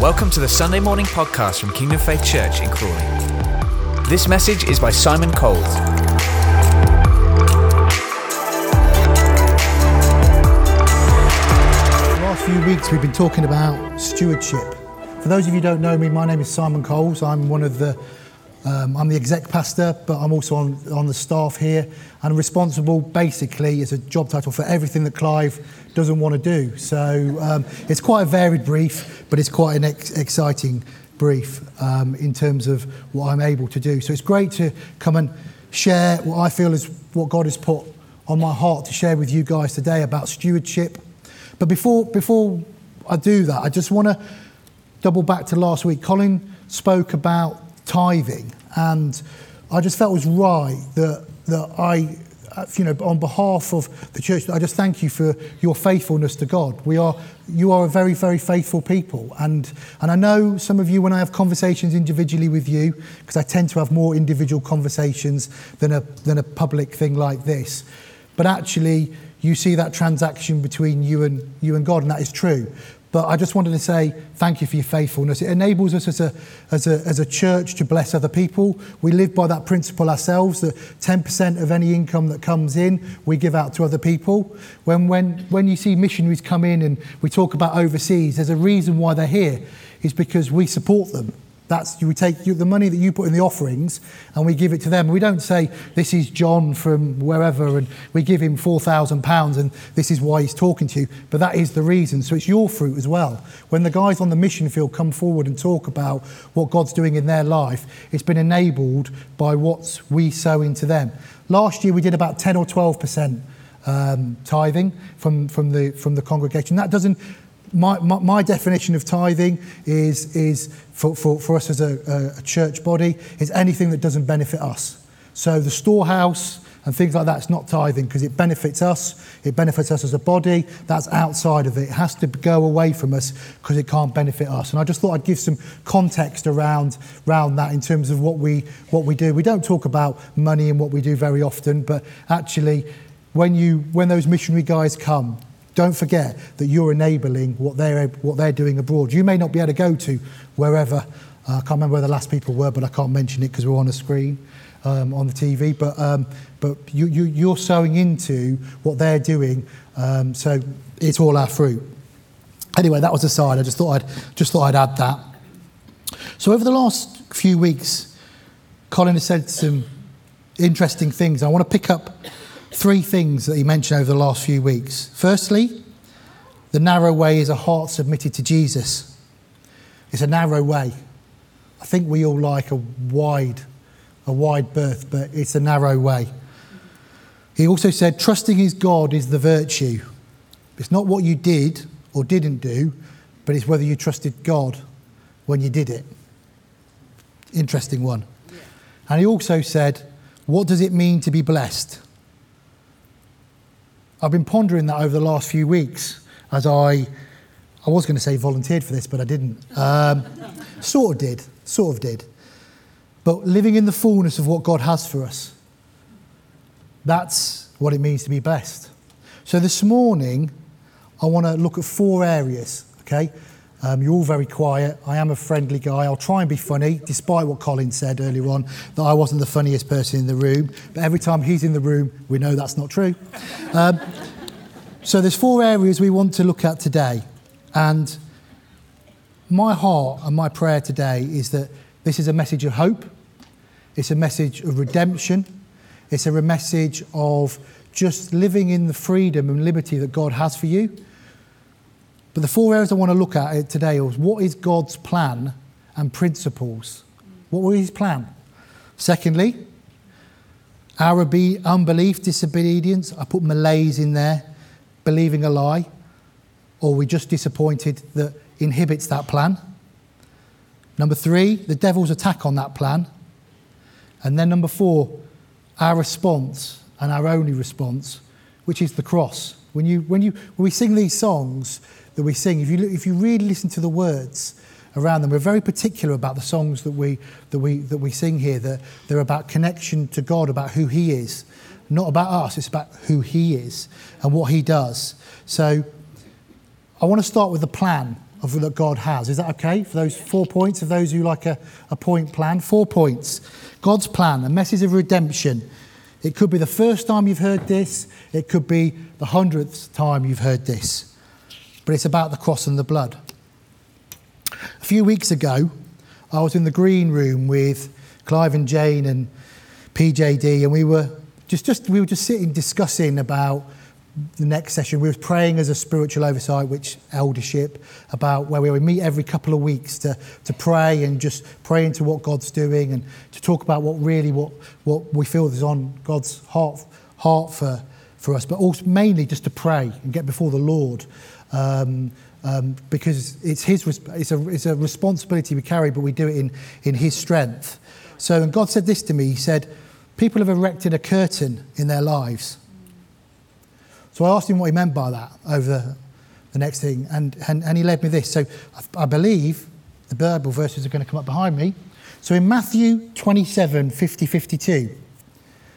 Welcome to the Sunday morning podcast from Kingdom Faith Church in Crawley. This message is by Simon Coles. The last few weeks we've been talking about stewardship. For those of you who don't know me, my name is Simon Coles. I'm one of the um, I'm the exec pastor, but I'm also on, on the staff here and responsible basically is a job title for everything that Clive doesn't want to do. So um, it's quite a varied brief, but it's quite an ex- exciting brief um, in terms of what I'm able to do. So it's great to come and share what I feel is what God has put on my heart to share with you guys today about stewardship. But before, before I do that, I just want to double back to last week. Colin spoke about tithing, and I just felt it was right that, that I, you know, on behalf of the church, I just thank you for your faithfulness to God. We are, you are a very, very faithful people, and and I know some of you when I have conversations individually with you, because I tend to have more individual conversations than a than a public thing like this, but actually you see that transaction between you and you and God, and that is true. But I just wanted to say thank you for your faithfulness. It enables us as a, as a, as a church to bless other people. We live by that principle ourselves that 10% of any income that comes in, we give out to other people. When, when, when you see missionaries come in and we talk about overseas, there's a reason why they're here, is because we support them. That's we take the money that you put in the offerings and we give it to them. We don't say this is John from wherever and we give him four thousand pounds and this is why he's talking to you. But that is the reason. So it's your fruit as well. When the guys on the mission field come forward and talk about what God's doing in their life, it's been enabled by what we sow into them. Last year we did about ten or twelve percent um, tithing from from the from the congregation. That doesn't my, my, my, definition of tithing is, is for, for, for us as a, a, church body, is anything that doesn't benefit us. So the storehouse and things like that is not tithing because it benefits us, it benefits us as a body, that's outside of it. It has to go away from us because it can't benefit us. And I just thought I'd give some context around, around that in terms of what we, what we do. We don't talk about money and what we do very often, but actually, when, you, when those missionary guys come, don't forget that you're enabling what they're, what they're doing abroad. You may not be able to go to wherever, uh, I can't remember where the last people were, but I can't mention it because we're on a screen um, on the TV. But, um, but you, you, you're sowing into what they're doing, um, so it's all our fruit. Anyway, that was aside. I just thought I'd, just thought I'd add that. So over the last few weeks, Colin has said some interesting things. I want to pick up three things that he mentioned over the last few weeks. Firstly, the narrow way is a heart submitted to Jesus. It's a narrow way. I think we all like a wide, a wide berth, but it's a narrow way. He also said, trusting his God is the virtue. It's not what you did or didn't do, but it's whether you trusted God when you did it. Interesting one. And he also said, what does it mean to be blessed? I've been pondering that over the last few weeks as I, I was going to say volunteered for this, but I didn't. Um, sort of did, sort of did. But living in the fullness of what God has for us, that's what it means to be blessed. So this morning, I want to look at four areas, okay? Um, you're all very quiet. I am a friendly guy. I'll try and be funny, despite what Colin said earlier on, that I wasn't the funniest person in the room. But every time he's in the room, we know that's not true. Um, so there's four areas we want to look at today. And my heart and my prayer today is that this is a message of hope. It's a message of redemption. It's a message of just living in the freedom and liberty that God has for you but the four areas I want to look at today is what is God's plan and principles? What was his plan? Secondly, our unbelief, disobedience. I put malaise in there, believing a lie, or we're just disappointed that inhibits that plan. Number three, the devil's attack on that plan. And then number four, our response and our only response, which is the cross. When, you, when, you, when we sing these songs, that we sing, if you, if you really listen to the words around them, we're very particular about the songs that we, that we, that we sing here, that they're about connection to God, about who He is. Not about us, it's about who He is and what He does. So I want to start with the plan of that God has. Is that okay? For those four points, of those who like a, a point plan, four points. God's plan, a message of redemption. It could be the first time you've heard this, it could be the hundredth time you've heard this. But it's about the cross and the blood. A few weeks ago, I was in the green room with Clive and Jane and PJD, and we were just, just, we were just sitting discussing about the next session. We were praying as a spiritual oversight, which eldership, about where we meet every couple of weeks to, to pray and just pray into what God's doing and to talk about what really what, what we feel is on God's heart, heart for, for us, but also mainly just to pray and get before the Lord. Um, um, because it's his it's a, it's a responsibility we carry, but we do it in, in his strength. So, and God said this to me He said, People have erected a curtain in their lives so I asked him what he meant by that over the next thing, and, and, and he led me this. So I, I believe the Bible verses are going to come up behind me. So in Matthew 27 50 52,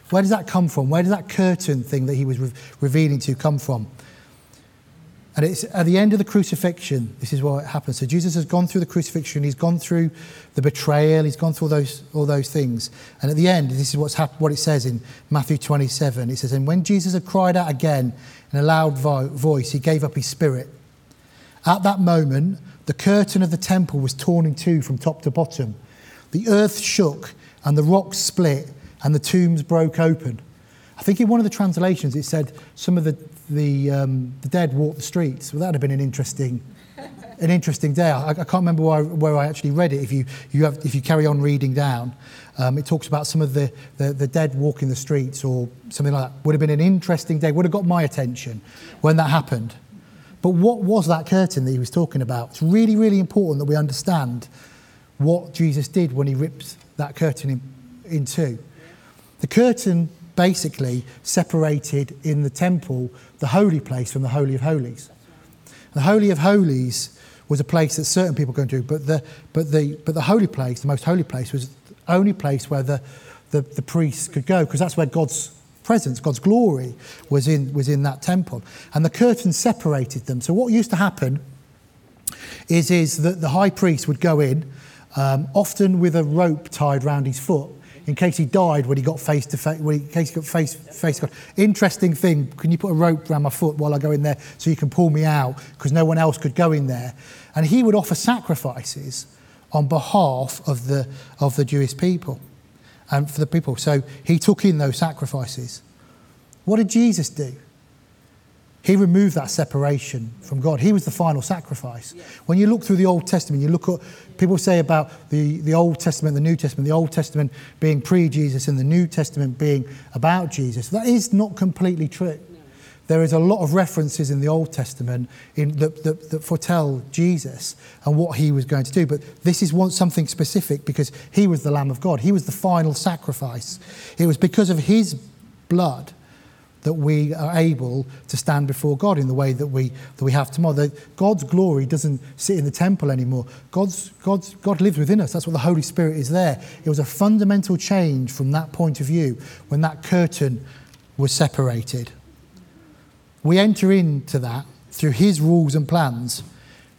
where does that come from? Where does that curtain thing that he was re- revealing to come from? And it's at the end of the crucifixion, this is what happens. So Jesus has gone through the crucifixion, he's gone through the betrayal, he's gone through all those, all those things. And at the end, this is what's hap- what it says in Matthew 27. It says, And when Jesus had cried out again in a loud vo- voice, he gave up his spirit. At that moment, the curtain of the temple was torn in two from top to bottom. The earth shook, and the rocks split, and the tombs broke open. I think in one of the translations it said some of the, the, um, the dead walked the streets. Well, that would have been an interesting, an interesting day. I, I can't remember where I, where I, actually read it. If you, you have, if you carry on reading down, um, it talks about some of the, the, the dead walking the streets or something like that. Would have been an interesting day. Would have got my attention when that happened. But what was that curtain that he was talking about? It's really, really important that we understand what Jesus did when he ripped that curtain in, in two. The curtain basically separated in the temple the holy place from the Holy of Holies. The Holy of Holies was a place that certain people go to, but the, but the, but the holy place, the most holy place, was the only place where the, the, the priests could go, because that's where God's presence, God's glory was in, was in that temple. And the curtain separated them. So what used to happen is, is that the high priest would go in, um, often with a rope tied around his foot, in case he died when he got face to face, in case he got face face. Interesting thing. Can you put a rope around my foot while I go in there so you can pull me out because no one else could go in there? And he would offer sacrifices on behalf of the of the Jewish people and for the people. So he took in those sacrifices. What did Jesus do? He removed that separation from God. He was the final sacrifice. When you look through the Old Testament, you look at people say about the, the Old Testament, the New Testament, the Old Testament being pre Jesus and the New Testament being about Jesus. That is not completely true. There is a lot of references in the Old Testament in, that, that, that, foretell Jesus and what he was going to do. But this is one, something specific because he was the Lamb of God. He was the final sacrifice. It was because of his blood that we are able to stand before God in the way that we, that we have tomorrow. That God's glory doesn't sit in the temple anymore. God's, God's, God lives within us. That's what the Holy Spirit is there. It was a fundamental change from that point of view when that curtain was separated. We enter into that through His rules and plans.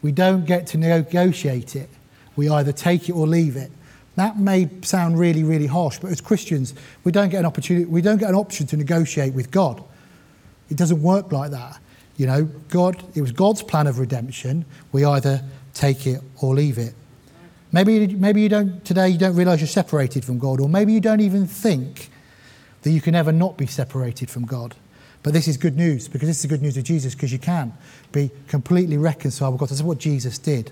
We don't get to negotiate it. We either take it or leave it. That may sound really, really harsh, but as Christians, we don't get an opportunity, we don't get an option to negotiate with God. It doesn't work like that. You know, God, it was God's plan of redemption. We either take it or leave it. Maybe, maybe you don't, today you don't realize you're separated from God, or maybe you don't even think that you can ever not be separated from God. But this is good news because this is the good news of Jesus because you can be completely reconciled with God. This is what Jesus did.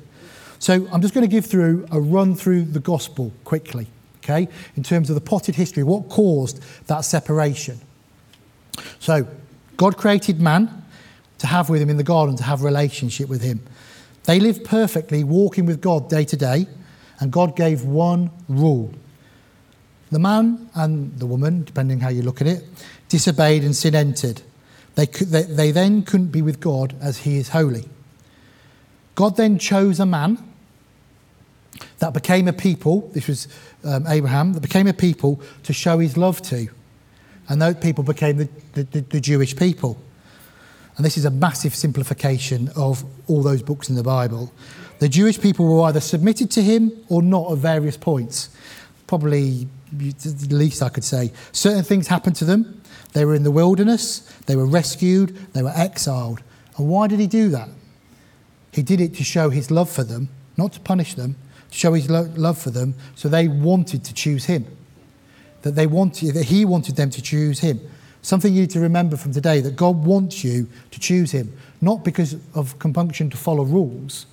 So I'm just going to give through a run through the gospel quickly, okay, in terms of the potted history, what caused that separation. So God created man to have with him in the garden, to have relationship with him. They lived perfectly, walking with God day to day, and God gave one rule. The man and the woman, depending how you look at it, disobeyed and sin entered. They, they, they then couldn't be with God as he is holy. God then chose a man that became a people, this was um, Abraham, that became a people to show his love to. And those people became the, the, the Jewish people. And this is a massive simplification of all those books in the Bible. The Jewish people were either submitted to him or not at various points. Probably the least I could say. Certain things happened to them. They were in the wilderness, they were rescued, they were exiled. And why did he do that? He did it to show his love for them, not to punish them, show his lo- love for them, so they wanted to choose him. That they wanted, that he wanted them to choose him. Something you need to remember from today that God wants you to choose him, not because of compunction to follow rules,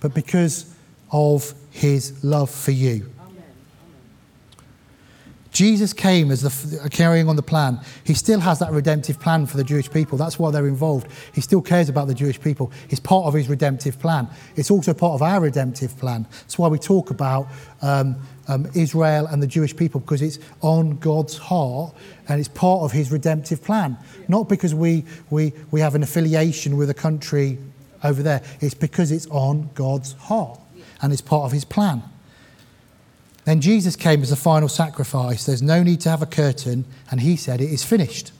but because of his love for you. Jesus came as the carrying on the plan. He still has that redemptive plan for the Jewish people. That's why they're involved. He still cares about the Jewish people. It's part of his redemptive plan. It's also part of our redemptive plan. That's why we talk about um, um, Israel and the Jewish people because it's on God's heart and it's part of his redemptive plan. Not because we, we, we have an affiliation with a country over there, it's because it's on God's heart and it's part of his plan. Then Jesus came as the final sacrifice. There's no need to have a curtain, and he said, It is finished.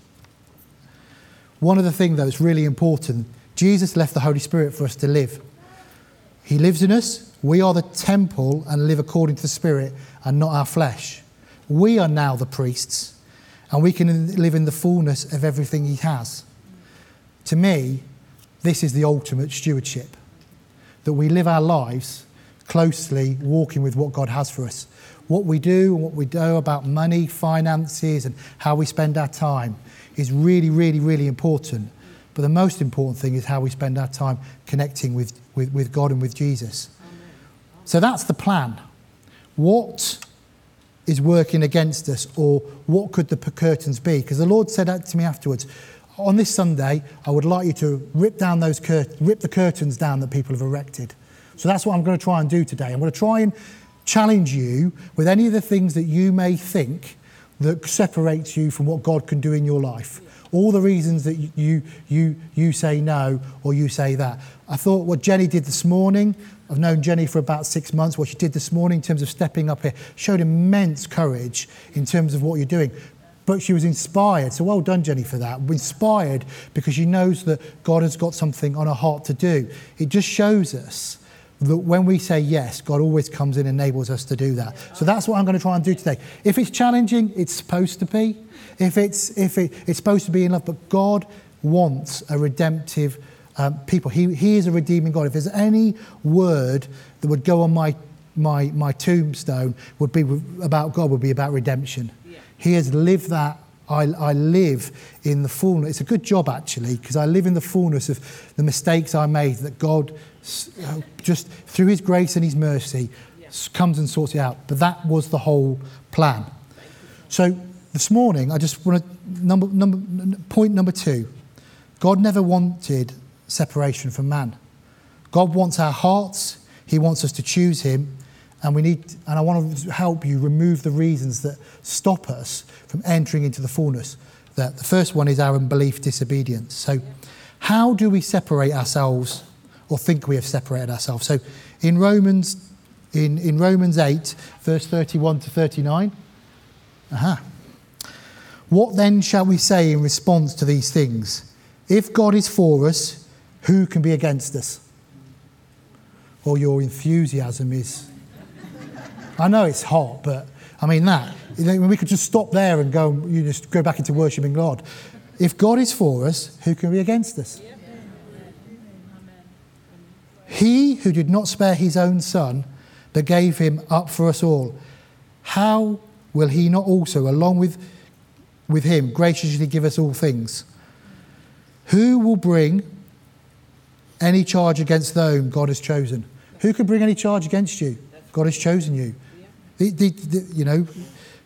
One of the things that's really important Jesus left the Holy Spirit for us to live. He lives in us. We are the temple and live according to the Spirit and not our flesh. We are now the priests, and we can live in the fullness of everything He has. To me, this is the ultimate stewardship that we live our lives closely walking with what God has for us. What we do and what we do about money, finances, and how we spend our time is really, really, really important. But the most important thing is how we spend our time connecting with, with, with God and with Jesus. So that's the plan. What is working against us, or what could the curtains be? Because the Lord said that to me afterwards. On this Sunday, I would like you to rip down those cur- rip the curtains down that people have erected. So that's what I'm going to try and do today. I'm going to try and challenge you with any of the things that you may think that separates you from what God can do in your life. All the reasons that you, you, you say no or you say that. I thought what Jenny did this morning, I've known Jenny for about six months, what she did this morning in terms of stepping up here showed immense courage in terms of what you're doing. But she was inspired. So well done, Jenny, for that. Inspired because she knows that God has got something on her heart to do. It just shows us that when we say yes, God always comes in and enables us to do that. So that's what I'm going to try and do today. If it's challenging, it's supposed to be. If it's, if it, it's supposed to be in love, but God wants a redemptive um, people. He, he is a redeeming God. If there's any word that would go on my, my, my tombstone would be about God, would be about redemption. Yeah. He has lived that I, I, live in the fullness. It's a good job, actually, because I live in the fullness of the mistakes I made that God Uh, just through his grace and his mercy comes and sorts it out. But that was the whole plan. So this morning, I just want to number, number point number two. God never wanted separation from man. God wants our hearts. He wants us to choose Him, and we need. And I want to help you remove the reasons that stop us from entering into the fullness. That the first one is our unbelief, disobedience. So, how do we separate ourselves or think we have separated ourselves. So in Romans, in, in Romans 8, verse 31 to 39, aha. What then shall we say in response to these things? If God is for us, who can be against us? Or your enthusiasm is. I know it's hot, but I mean that. We could just stop there and go, you just go back into worshiping God. If God is for us, who can be against us? Yeah. He who did not spare his own son, but gave him up for us all, how will he not also, along with, with him, graciously give us all things? Who will bring any charge against those God has chosen? Who can bring any charge against you? God has chosen you. The, the, the, you know,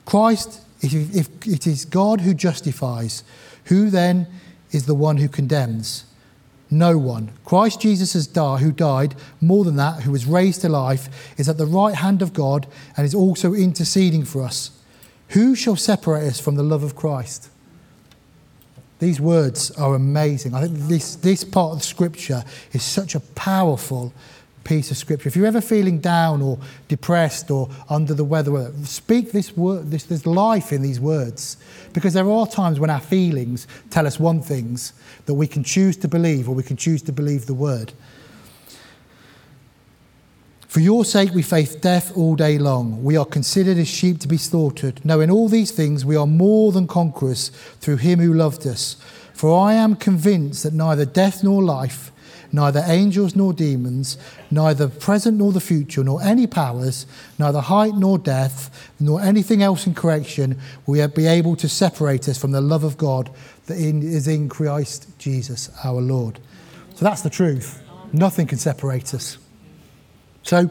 Christ, if, if it is God who justifies, who then is the one who condemns? No one. Christ Jesus has died, who died, more than that, who was raised to life, is at the right hand of God and is also interceding for us. Who shall separate us from the love of Christ? These words are amazing. I think this, this part of Scripture is such a powerful piece of scripture. If you're ever feeling down or depressed or under the weather, speak this word, this, there's life in these words. Because there are times when our feelings tell us one things that we can choose to believe or we can choose to believe the word. For your sake we face death all day long. We are considered as sheep to be slaughtered. Knowing all these things we are more than conquerors through him who loved us. For I am convinced that neither death nor life, neither angels nor demons, neither present nor the future, nor any powers, neither height nor depth, nor anything else in creation will be able to separate us from the love of God that is in Christ Jesus our Lord. So that's the truth. Nothing can separate us. So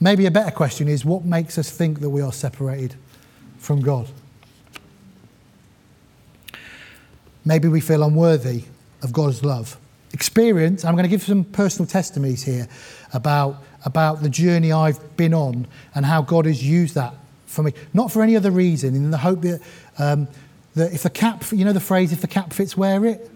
maybe a better question is what makes us think that we are separated from God? Maybe we feel unworthy of God's love. Experience, I'm going to give some personal testimonies here about, about the journey I've been on and how God has used that for me. Not for any other reason, in the hope that, um, that if the cap, you know the phrase, if the cap fits, wear it?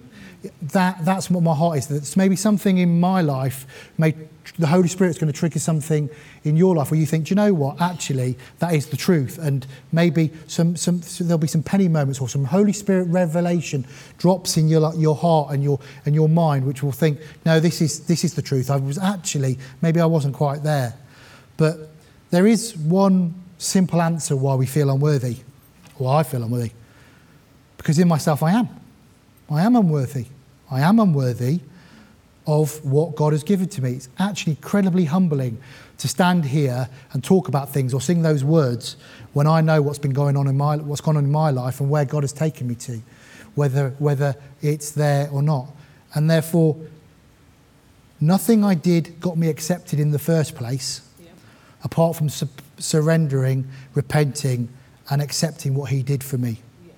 That, that's what my heart is. That's maybe something in my life, may, the Holy Spirit's going to trigger something in your life where you think, do you know what? Actually, that is the truth. And maybe some, some, there'll be some penny moments or some Holy Spirit revelation drops in your, your heart and your, and your mind, which will think, no, this is, this is the truth. I was actually, maybe I wasn't quite there. But there is one simple answer why we feel unworthy, or I feel unworthy. Because in myself, I am. I am unworthy. I am unworthy of what God has given to me. It's actually incredibly humbling to stand here and talk about things or sing those words when I know what's been going on in my what's gone on in my life and where God has taken me to, whether whether it's there or not. And therefore, nothing I did got me accepted in the first place, yeah. apart from su- surrendering, repenting, and accepting what He did for me. Yeah.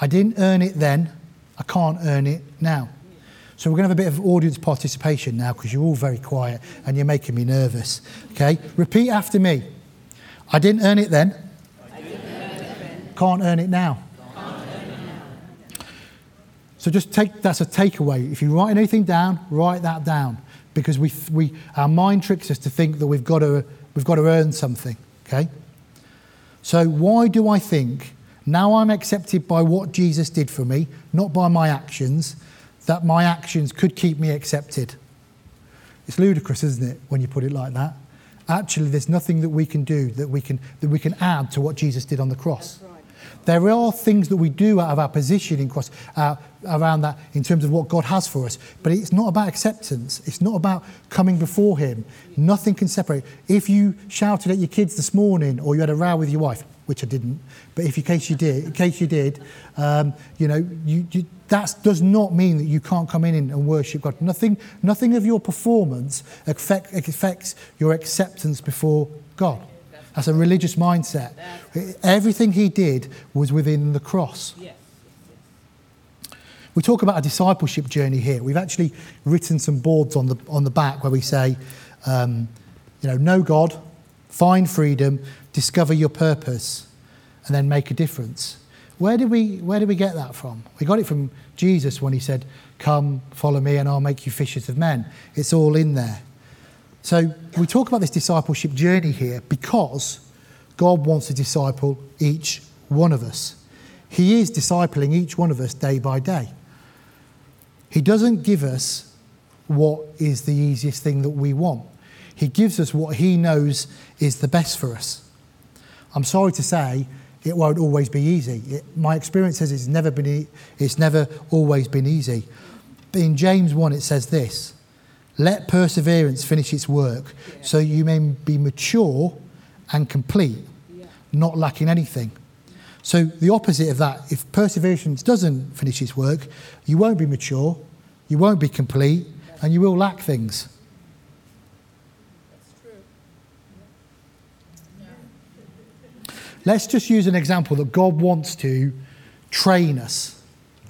I didn't earn it then. I can't earn it now. So we're going to have a bit of audience participation now because you're all very quiet and you're making me nervous. Okay? Repeat after me. I didn't earn it then. Can't earn it now. So just take that's a takeaway. If you write anything down, write that down because we, we our mind tricks us to think that we've got to we've got to earn something. Okay. So why do I think now I'm accepted by what Jesus did for me, not by my actions, that my actions could keep me accepted. It's ludicrous, isn't it, when you put it like that? Actually, there's nothing that we can do that we can, that we can add to what Jesus did on the cross. There are things that we do out of our position in cross, uh, around that in terms of what God has for us, but it's not about acceptance. It's not about coming before Him. Nothing can separate. If you shouted at your kids this morning or you had a row with your wife, which I didn't, but if in case you did, in case you did, um, you know, you, you, that does not mean that you can't come in and worship God. Nothing, nothing of your performance affect, affects your acceptance before God. That's a religious mindset. Everything he did was within the cross. We talk about a discipleship journey here. We've actually written some boards on the, on the back where we say, um, you know, know God, find freedom, discover your purpose, and then make a difference. Where did we, where did we get that from? We got it from Jesus when he said, Come, follow me, and I'll make you fishers of men. It's all in there. So we talk about this discipleship journey here because God wants to disciple each one of us. He is discipling each one of us day by day. He doesn't give us what is the easiest thing that we want. He gives us what he knows is the best for us. I'm sorry to say, it won't always be easy. It, my experience says it's never been, it's never always been easy. But in James 1, it says this Let perseverance finish its work yeah. so you may be mature and complete, yeah. not lacking anything. So, the opposite of that, if perseverance doesn't finish its work, you won't be mature, you won't be complete, and you will lack things. Let's just use an example that God wants to train us.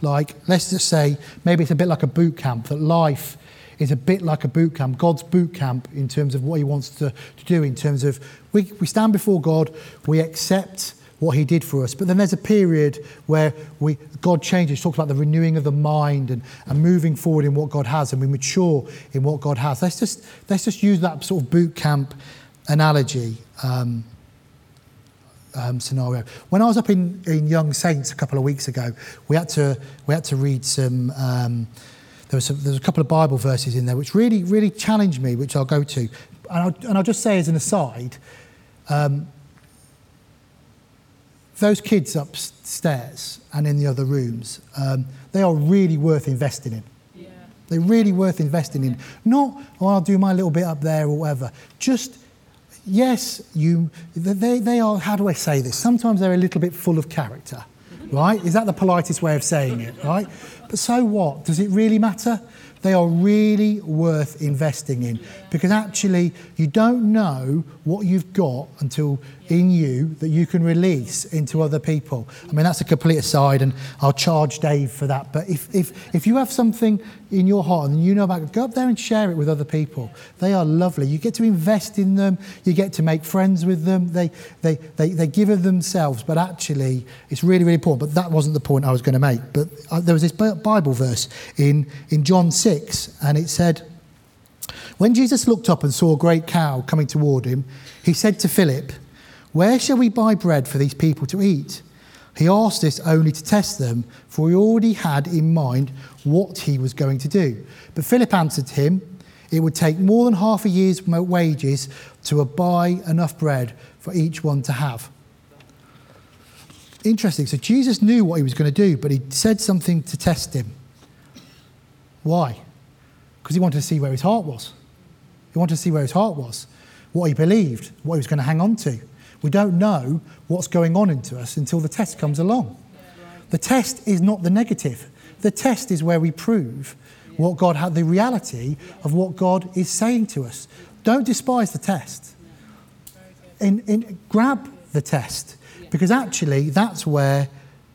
Like, let's just say maybe it's a bit like a boot camp, that life is a bit like a boot camp, God's boot camp in terms of what He wants to, to do, in terms of we, we stand before God, we accept what He did for us. But then there's a period where we, God changes, talks about the renewing of the mind and, and moving forward in what God has, and we mature in what God has. Let's just, let's just use that sort of boot camp analogy. Um, um, scenario. When I was up in, in Young Saints a couple of weeks ago, we had to, we had to read some, um, there was, some, there was a couple of Bible verses in there which really, really challenged me, which I'll go to. And I'll, and I'll just say as an aside, um, those kids upstairs and in the other rooms, um, they are really worth investing in. Yeah. They're really worth investing in. Not, oh, I'll do my little bit up there or whatever. Just, yes, you, they, they are, how do I say this? Sometimes they're a little bit full of character, right? Is that the politest way of saying it, right? But so what? Does it really matter? They are really worth investing in because actually you don't know what you've got until in you that you can release into other people. I mean, that's a complete aside, and I'll charge Dave for that. But if, if, if you have something in your heart and you know about it, go up there and share it with other people. They are lovely. You get to invest in them, you get to make friends with them. They, they, they, they give of themselves, but actually, it's really, really important. But that wasn't the point I was going to make. But uh, there was this Bible verse in, in John 6, and it said, When Jesus looked up and saw a great cow coming toward him, he said to Philip, where shall we buy bread for these people to eat? He asked this only to test them, for he already had in mind what he was going to do. But Philip answered him, It would take more than half a year's wages to buy enough bread for each one to have. Interesting. So Jesus knew what he was going to do, but he said something to test him. Why? Because he wanted to see where his heart was. He wanted to see where his heart was, what he believed, what he was going to hang on to. We don't know what's going on into us until the test comes along. The test is not the negative. The test is where we prove what God had, the reality of what God is saying to us. Don't despise the test. In, in, grab the test because actually that's where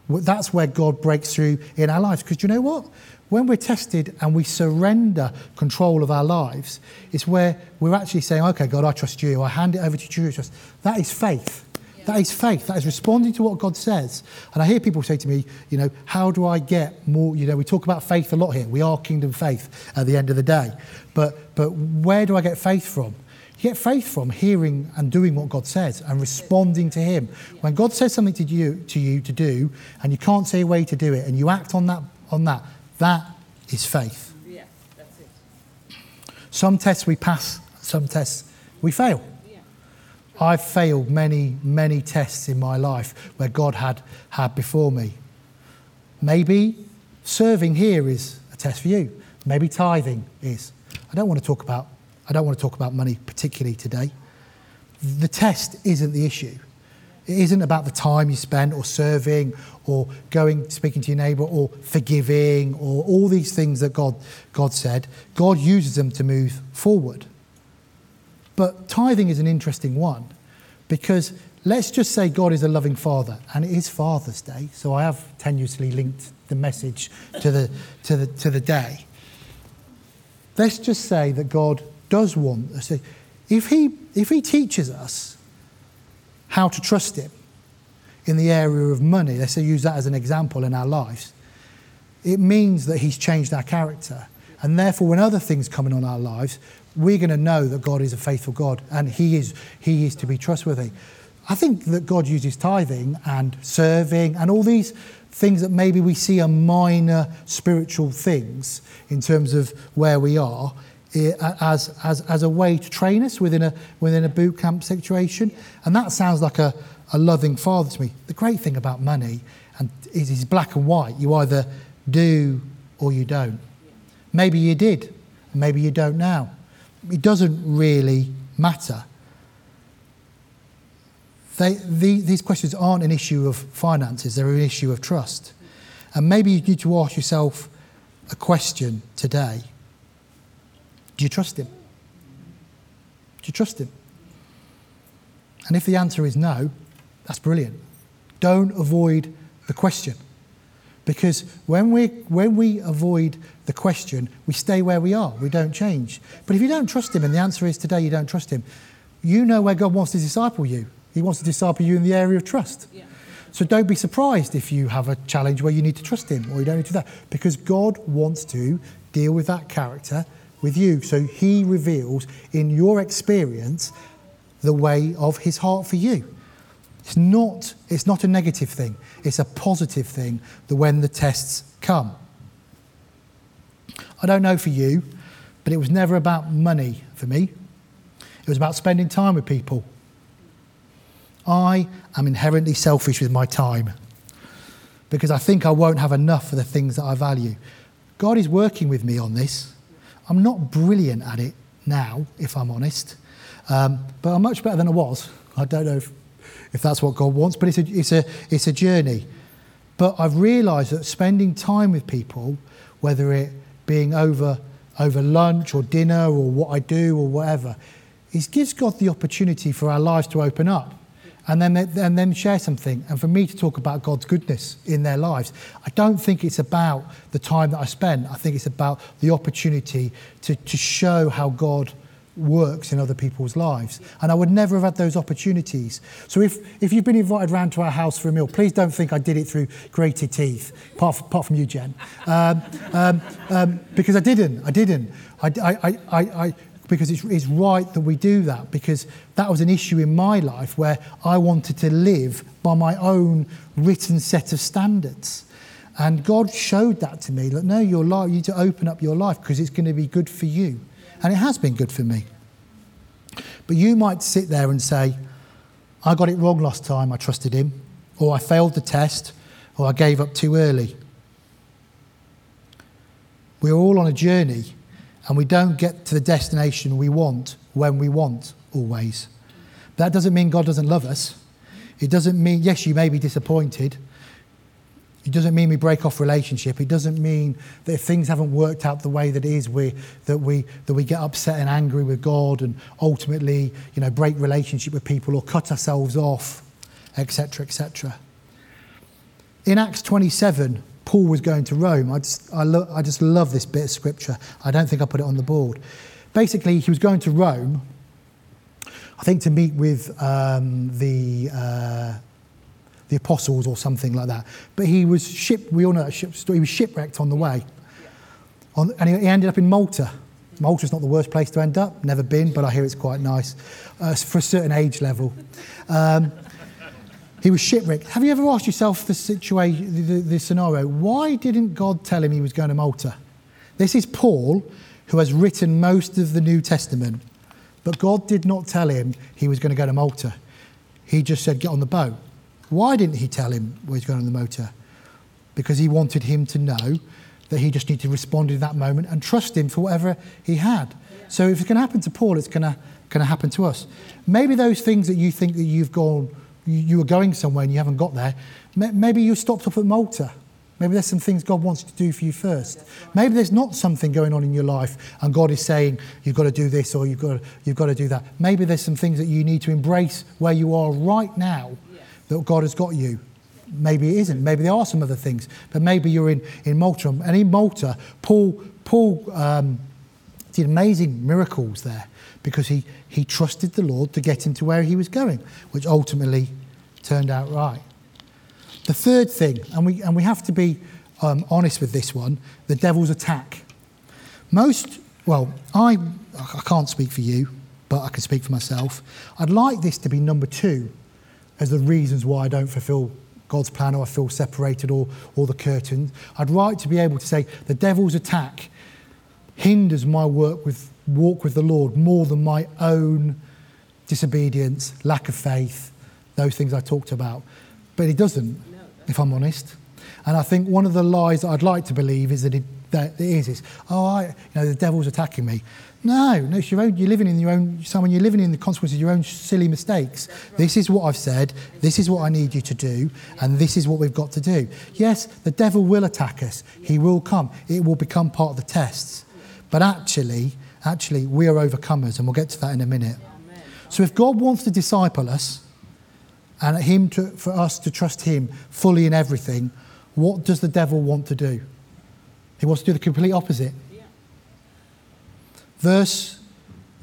that's where God breaks through in our lives. Because you know what? When we're tested and we surrender control of our lives, it's where we're actually saying, okay, God, I trust you. I hand it over to you. Trust. That is faith. That is faith. That is responding to what God says. And I hear people say to me, you know, how do I get more? You know, we talk about faith a lot here. We are kingdom faith at the end of the day. But, but where do I get faith from? You get faith from hearing and doing what God says and responding to Him. When God says something to you, to you to do, and you can't see a way to do it, and you act on that, on that, that is faith. Yeah, that's it. Some tests we pass, some tests we fail. Yeah. I've failed many, many tests in my life where God had had before me. Maybe serving here is a test for you. Maybe tithing is. I don't want to talk about I don't want to talk about money particularly today. The test isn't the issue. It isn't about the time you spend or serving or going, speaking to your neighbor or forgiving or all these things that God, God said. God uses them to move forward. But tithing is an interesting one because let's just say God is a loving father and it is Father's Day. So I have tenuously linked the message to the, to the, to the day. Let's just say that God does want us. If he, if he teaches us how to trust Him in the area of money, let's say use that as an example in our lives, it means that He's changed our character. And therefore, when other things come in on our lives, we're going to know that God is a faithful God and He is, he is to be trustworthy. I think that God uses tithing and serving and all these things that maybe we see are minor spiritual things in terms of where we are as, as, as a way to train us within a, within a boot camp situation. And that sounds like a, a loving father to me. The great thing about money and is it's black and white. You either do or you don't. Maybe you did, maybe you don't now. It doesn't really matter. They, the, these questions aren't an issue of finances, they're an issue of trust. And maybe you need to ask yourself a question today do you trust him? Do you trust him? And if the answer is no, that's brilliant. Don't avoid the question. Because when we, when we avoid the question, we stay where we are. We don't change. But if you don't trust him, and the answer is today you don't trust him, you know where God wants to disciple you. He wants to disciple you in the area of trust. Yeah. So don't be surprised if you have a challenge where you need to trust him or you don't need to do that. Because God wants to deal with that character with you. So he reveals in your experience the way of his heart for you. It's not, it's not a negative thing, it's a positive thing that when the tests come. I don't know for you, but it was never about money for me. It was about spending time with people. I am inherently selfish with my time because I think I won't have enough for the things that I value. God is working with me on this. I'm not brilliant at it now, if I'm honest, um, but I'm much better than I was. I don't know if, if that's what God wants, but it's a, it's a, it's a journey. But I've realised that spending time with people, whether it being over, over lunch or dinner or what I do or whatever, it gives God the opportunity for our lives to open up and then, and then share something. And for me to talk about God's goodness in their lives, I don't think it's about the time that I spend. I think it's about the opportunity to, to show how God works in other people's lives. And I would never have had those opportunities. So if, if you've been invited round to our house for a meal, please don't think I did it through grated teeth, apart from, apart from you, Jen. Um, um, um, because I didn't. I didn't. I, I, I, I, because it's, it's right that we do that because that was an issue in my life where I wanted to live by my own written set of standards. And God showed that to me. Like, no, your life, you need to open up your life because it's going to be good for you. And it has been good for me. But you might sit there and say, I got it wrong last time, I trusted him, or I failed the test, or I gave up too early. We're all on a journey and we don't get to the destination we want when we want always. That doesn't mean God doesn't love us. It doesn't mean, yes, you may be disappointed. It doesn't mean we break off relationship. It doesn't mean that if things haven't worked out the way that it is, we, that, we, that we get upset and angry with God and ultimately, you know, break relationship with people or cut ourselves off, etc., etc. In Acts 27, Paul was going to Rome. I just, I, lo- I just love this bit of scripture. I don't think I put it on the board. Basically, he was going to Rome, I think to meet with um, the, uh, the apostles or something like that. But he was ship. We all know that ship story. He was shipwrecked on the way, on, and he, ended up in Malta. Malta's not the worst place to end up. Never been, but I hear it's quite nice uh, for a certain age level. Um, he was shipwrecked. Have you ever asked yourself the situation, the, the scenario? Why didn't God tell him he was going to Malta? This is Paul, who has written most of the New Testament, but God did not tell him he was going to go to Malta. He just said, Get on the boat. Why didn't he tell him where he's going on the motor? Because he wanted him to know that he just needed to respond in that moment and trust him for whatever he had. So if it's going to happen to Paul, it's going to, going to happen to us. Maybe those things that you think that you've gone you were going somewhere and you haven't got there, maybe you stopped up at Malta. Maybe there's some things God wants to do for you first. Maybe there's not something going on in your life and God is saying you've got to do this or you've got to, you've got to do that. Maybe there's some things that you need to embrace where you are right now that God has got you. Maybe it isn't. Maybe there are some other things. But maybe you're in, in Malta. And in Malta, Paul, Paul um, did amazing miracles there because he, he trusted the Lord to get him to where he was going, which ultimately turned out right. The third thing, and we, and we have to be um, honest with this one the devil's attack. Most, well, I, I can't speak for you, but I can speak for myself. I'd like this to be number two as the reasons why I don't fulfill God's plan or I feel separated or, or the curtain. I'd like to be able to say the devil's attack hinders my work with walk with the Lord more than my own disobedience, lack of faith, those things I talked about. But it doesn't, if I'm honest. And I think one of the lies that I'd like to believe is that it, that it is, is, oh, I, you know, the devil's attacking me. No, no, it's your own, you're living in your own, someone, you're living in the consequences of your own silly mistakes. Right. This is what I've said, this is what I need you to do, and this is what we've got to do. Yes, the devil will attack us, he will come, it will become part of the tests. But actually, actually, we are overcomers, and we'll get to that in a minute. So if God wants to disciple us, and him to, for us to trust him fully in everything, what does the devil want to do? He wants to do the complete opposite. Verse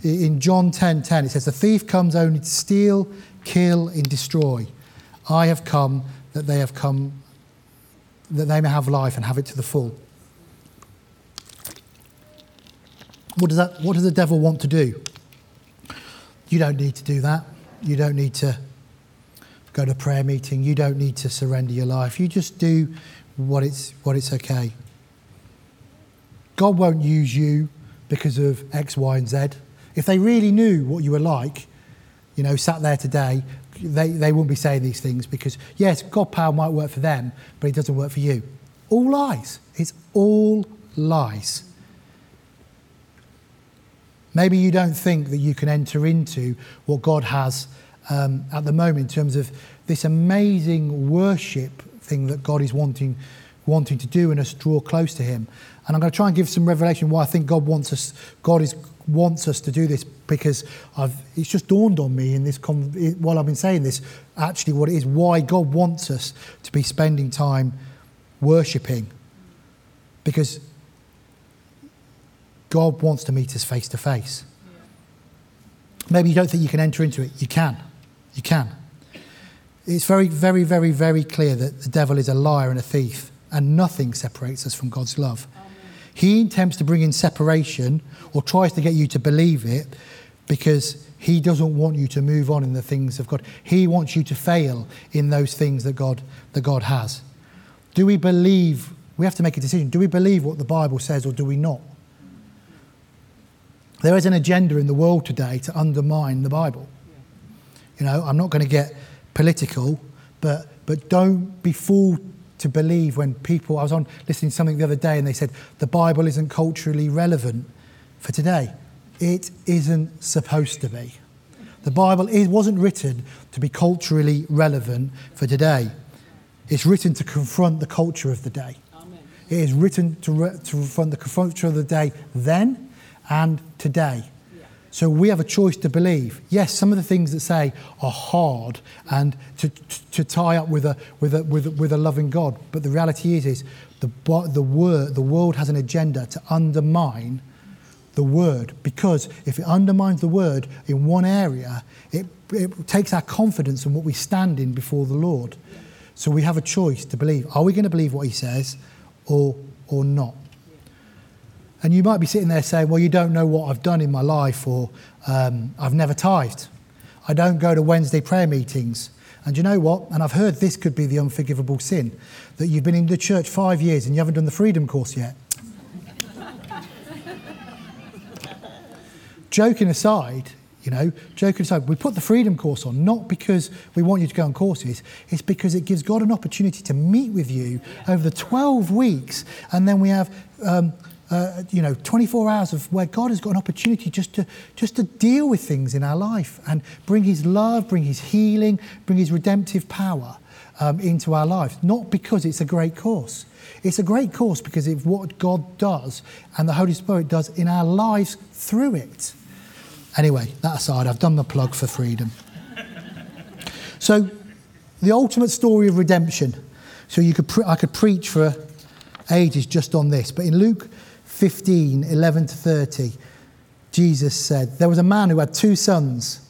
in John 10:10 10, 10, it says, "The thief comes only to steal, kill, and destroy. I have come that they have come that they may have life and have it to the full." What does that what does the devil want to do? You don't need to do that. You don't need to go to prayer meeting. You don't need to surrender your life. You just do what it's, what it's okay. God won't use you because of X, Y, and Z. If they really knew what you were like, you know, sat there today, they, they wouldn't be saying these things because, yes, God power might work for them, but it doesn't work for you. All lies. It's all lies. Maybe you don't think that you can enter into what God has um, at the moment in terms of this amazing worship thing that God is wanting, wanting to do and us draw close to Him. And I'm going to try and give some revelation why I think God wants us. God is wants us to do this because I've, it's just dawned on me in this while I've been saying this. Actually, what it is, why God wants us to be spending time worshipping, because God wants to meet us face to face. Maybe you don't think you can enter into it. You can. You can. It's very, very, very, very clear that the devil is a liar and a thief, and nothing separates us from God's love. Amen. He attempts to bring in separation or tries to get you to believe it because he doesn't want you to move on in the things of God. He wants you to fail in those things that God, that God has. Do we believe? We have to make a decision. Do we believe what the Bible says or do we not? There is an agenda in the world today to undermine the Bible. You know, I'm not going to get political, but, but don't be fooled to believe when people, I was on listening to something the other day and they said the Bible isn't culturally relevant for today. It isn't supposed to be. The Bible is, wasn't written to be culturally relevant for today. It's written to confront the culture of the day. Amen. It is written to, re- to confront the culture of the day then and today. So we have a choice to believe. Yes, some of the things that say are hard and to, to, to tie up with a, with, a, with, a, with a loving God. But the reality is, is the, the, word, the world has an agenda to undermine the word because if it undermines the word in one area, it, it takes our confidence in what we stand in before the Lord. So we have a choice to believe. Are we going to believe what he says or, or not? And you might be sitting there saying, Well, you don't know what I've done in my life, or um, I've never tithed. I don't go to Wednesday prayer meetings. And you know what? And I've heard this could be the unforgivable sin that you've been in the church five years and you haven't done the freedom course yet. Joking aside, you know, joking aside, we put the freedom course on not because we want you to go on courses, it's because it gives God an opportunity to meet with you over the 12 weeks. And then we have um, uh, you know, 24 hours of where God has got an opportunity just to, just to deal with things in our life and bring His love, bring His healing, bring His redemptive power um, into our lives. Not because it's a great course. It's a great course because of what God does and the Holy Spirit does in our lives through it. Anyway, that aside, I've done the plug for freedom. So, the ultimate story of redemption. So you could pre- I could preach for ages just on this, but in Luke 15, 11 to 30, Jesus said, There was a man who had two sons.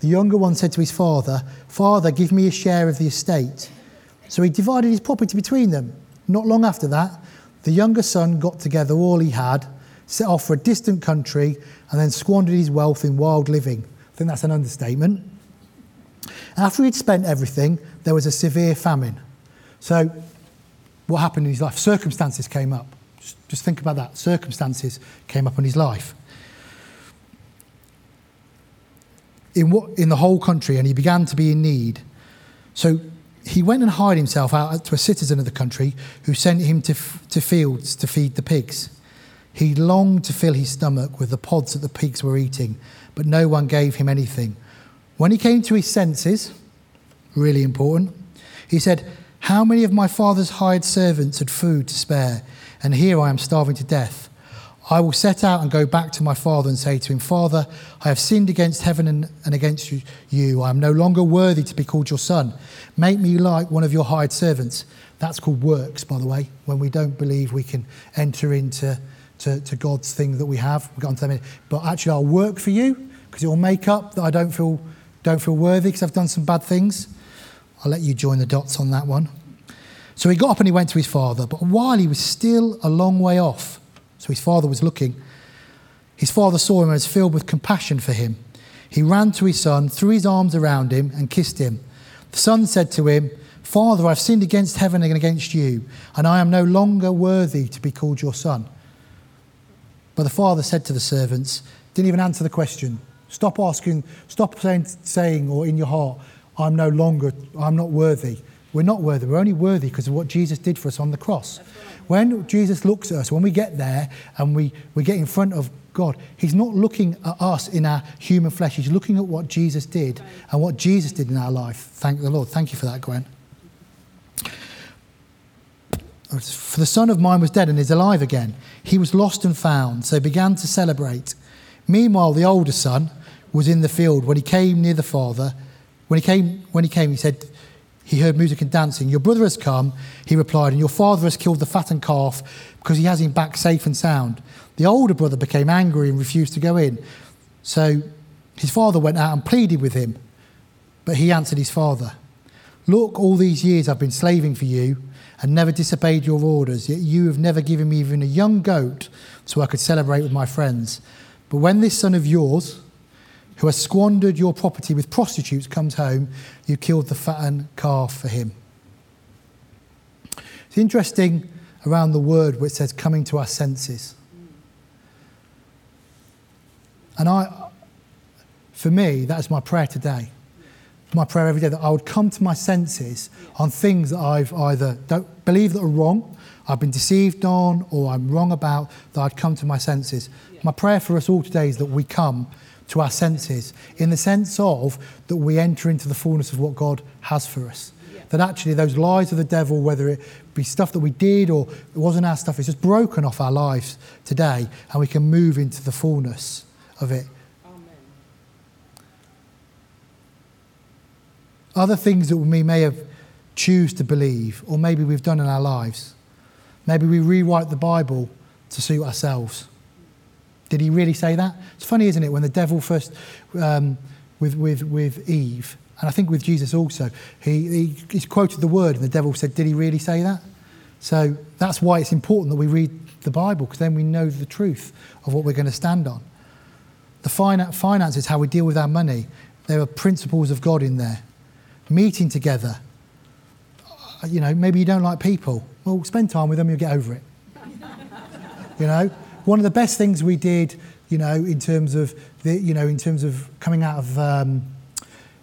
The younger one said to his father, Father, give me a share of the estate. So he divided his property between them. Not long after that, the younger son got together all he had, set off for a distant country, and then squandered his wealth in wild living. I think that's an understatement. After he'd spent everything, there was a severe famine. So, what happened in his life? Circumstances came up. Just, just think about that. Circumstances came up in his life. In, what, in the whole country, and he began to be in need. So he went and hired himself out to a citizen of the country who sent him to, to fields to feed the pigs. He longed to fill his stomach with the pods that the pigs were eating, but no one gave him anything. When he came to his senses, really important, he said, How many of my father's hired servants had food to spare? And here I am starving to death. I will set out and go back to my father and say to him, Father, I have sinned against heaven and, and against you. I am no longer worthy to be called your son. Make me like one of your hired servants. That's called works, by the way, when we don't believe we can enter into to, to God's thing that we have. We'll get on to that But actually, I'll work for you because it will make up that I don't feel, don't feel worthy because I've done some bad things. I'll let you join the dots on that one. So he got up and he went to his father. But while he was still a long way off, so his father was looking, his father saw him and was filled with compassion for him. He ran to his son, threw his arms around him, and kissed him. The son said to him, Father, I've sinned against heaven and against you, and I am no longer worthy to be called your son. But the father said to the servants, Didn't even answer the question. Stop asking, stop saying, saying or in your heart, I'm no longer, I'm not worthy. We're not worthy. We're only worthy because of what Jesus did for us on the cross. When Jesus looks at us, when we get there and we, we get in front of God, He's not looking at us in our human flesh. He's looking at what Jesus did and what Jesus did in our life. Thank the Lord. Thank you for that, Gwen. For the son of mine was dead and is alive again. He was lost and found, so began to celebrate. Meanwhile, the older son was in the field when he came near the father. When he came, when he came, he said, he heard music and dancing. Your brother has come, he replied, and your father has killed the fattened calf because he has him back safe and sound. The older brother became angry and refused to go in. So his father went out and pleaded with him. But he answered his father, Look, all these years I've been slaving for you and never disobeyed your orders, yet you have never given me even a young goat so I could celebrate with my friends. But when this son of yours, who has squandered your property with prostitutes, comes home, you killed the fattened calf for him. It's interesting around the word which says coming to our senses. And I, for me, that is my prayer today. My prayer every day that I would come to my senses on things that I've either don't believe that are wrong, I've been deceived on, or I'm wrong about, that I'd come to my senses. My prayer for us all today is that we come to our senses in the sense of that we enter into the fullness of what God has for us. That actually, those lies of the devil, whether it be stuff that we did or it wasn't our stuff, it's just broken off our lives today, and we can move into the fullness of it. Other things that we may have choose to believe, or maybe we've done in our lives. Maybe we rewrite the Bible to suit ourselves. Did he really say that? It's funny, isn't it, when the devil first, um, with, with, with Eve, and I think with Jesus also, he, he, he quoted the word, and the devil said, Did he really say that? So that's why it's important that we read the Bible, because then we know the truth of what we're going to stand on. The finance, finances, how we deal with our money, there are principles of God in there. Meeting together. You know, maybe you don't like people. Well, spend time with them, you'll get over it. you know, one of the best things we did, you know, in terms of the, you know, in terms of coming out of um,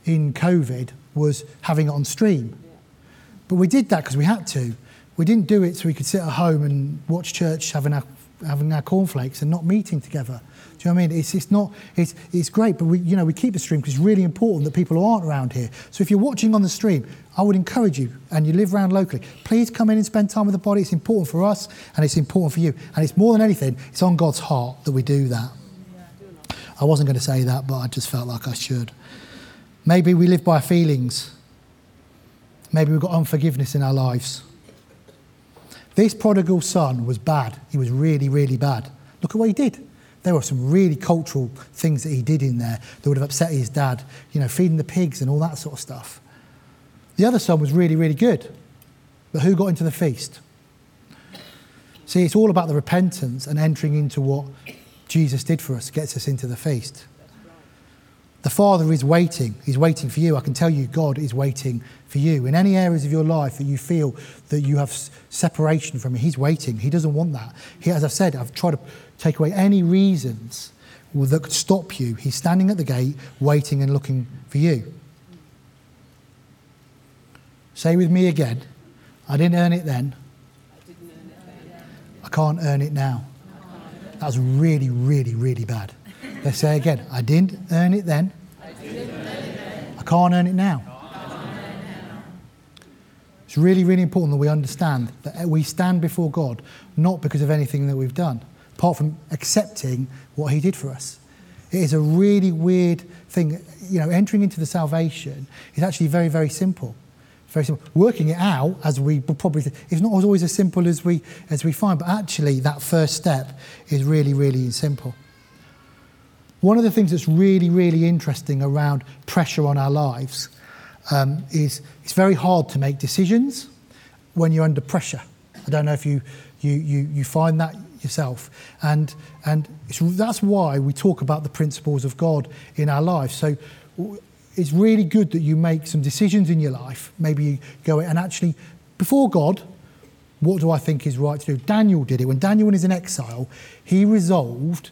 in COVID was having it on stream. But we did that because we had to. We didn't do it so we could sit at home and watch church having our, having our cornflakes and not meeting together. Do you know what I mean? It's, it's not, it's, it's great, but we, you know, we keep the stream because it's really important that people who aren't around here. So if you're watching on the stream, I would encourage you, and you live around locally, please come in and spend time with the body. It's important for us and it's important for you. And it's more than anything, it's on God's heart that we do that. I wasn't going to say that, but I just felt like I should. Maybe we live by feelings. Maybe we've got unforgiveness in our lives. This prodigal son was bad. He was really, really bad. Look at what he did. There were some really cultural things that he did in there that would have upset his dad, you know, feeding the pigs and all that sort of stuff. The other son was really, really good. But who got into the feast? See, it's all about the repentance and entering into what Jesus did for us, gets us into the feast. The Father is waiting. He's waiting for you. I can tell you, God is waiting for you. In any areas of your life that you feel that you have separation from Him, He's waiting. He doesn't want that. He, as I've said, I've tried to take away any reasons that could stop you. He's standing at the gate, waiting and looking for you. Say with me again I didn't earn it then. I can't earn it now. That was really, really, really bad. Let's say again I didn't earn it then. I can't earn it now. It's really, really important that we understand that we stand before God not because of anything that we've done, apart from accepting what He did for us. It is a really weird thing. You know, entering into the salvation is actually very, very simple. Very simple. Working it out, as we probably, it's not always as simple as we as we find, but actually that first step is really, really simple. One of the things that's really, really interesting around pressure on our lives um, is it's very hard to make decisions when you're under pressure. I don't know if you, you, you, you find that yourself. And, and that's why we talk about the principles of God in our life. So it's really good that you make some decisions in your life. Maybe you go and actually, before God, what do I think is right to do? Daniel did it. When Daniel was in exile, he resolved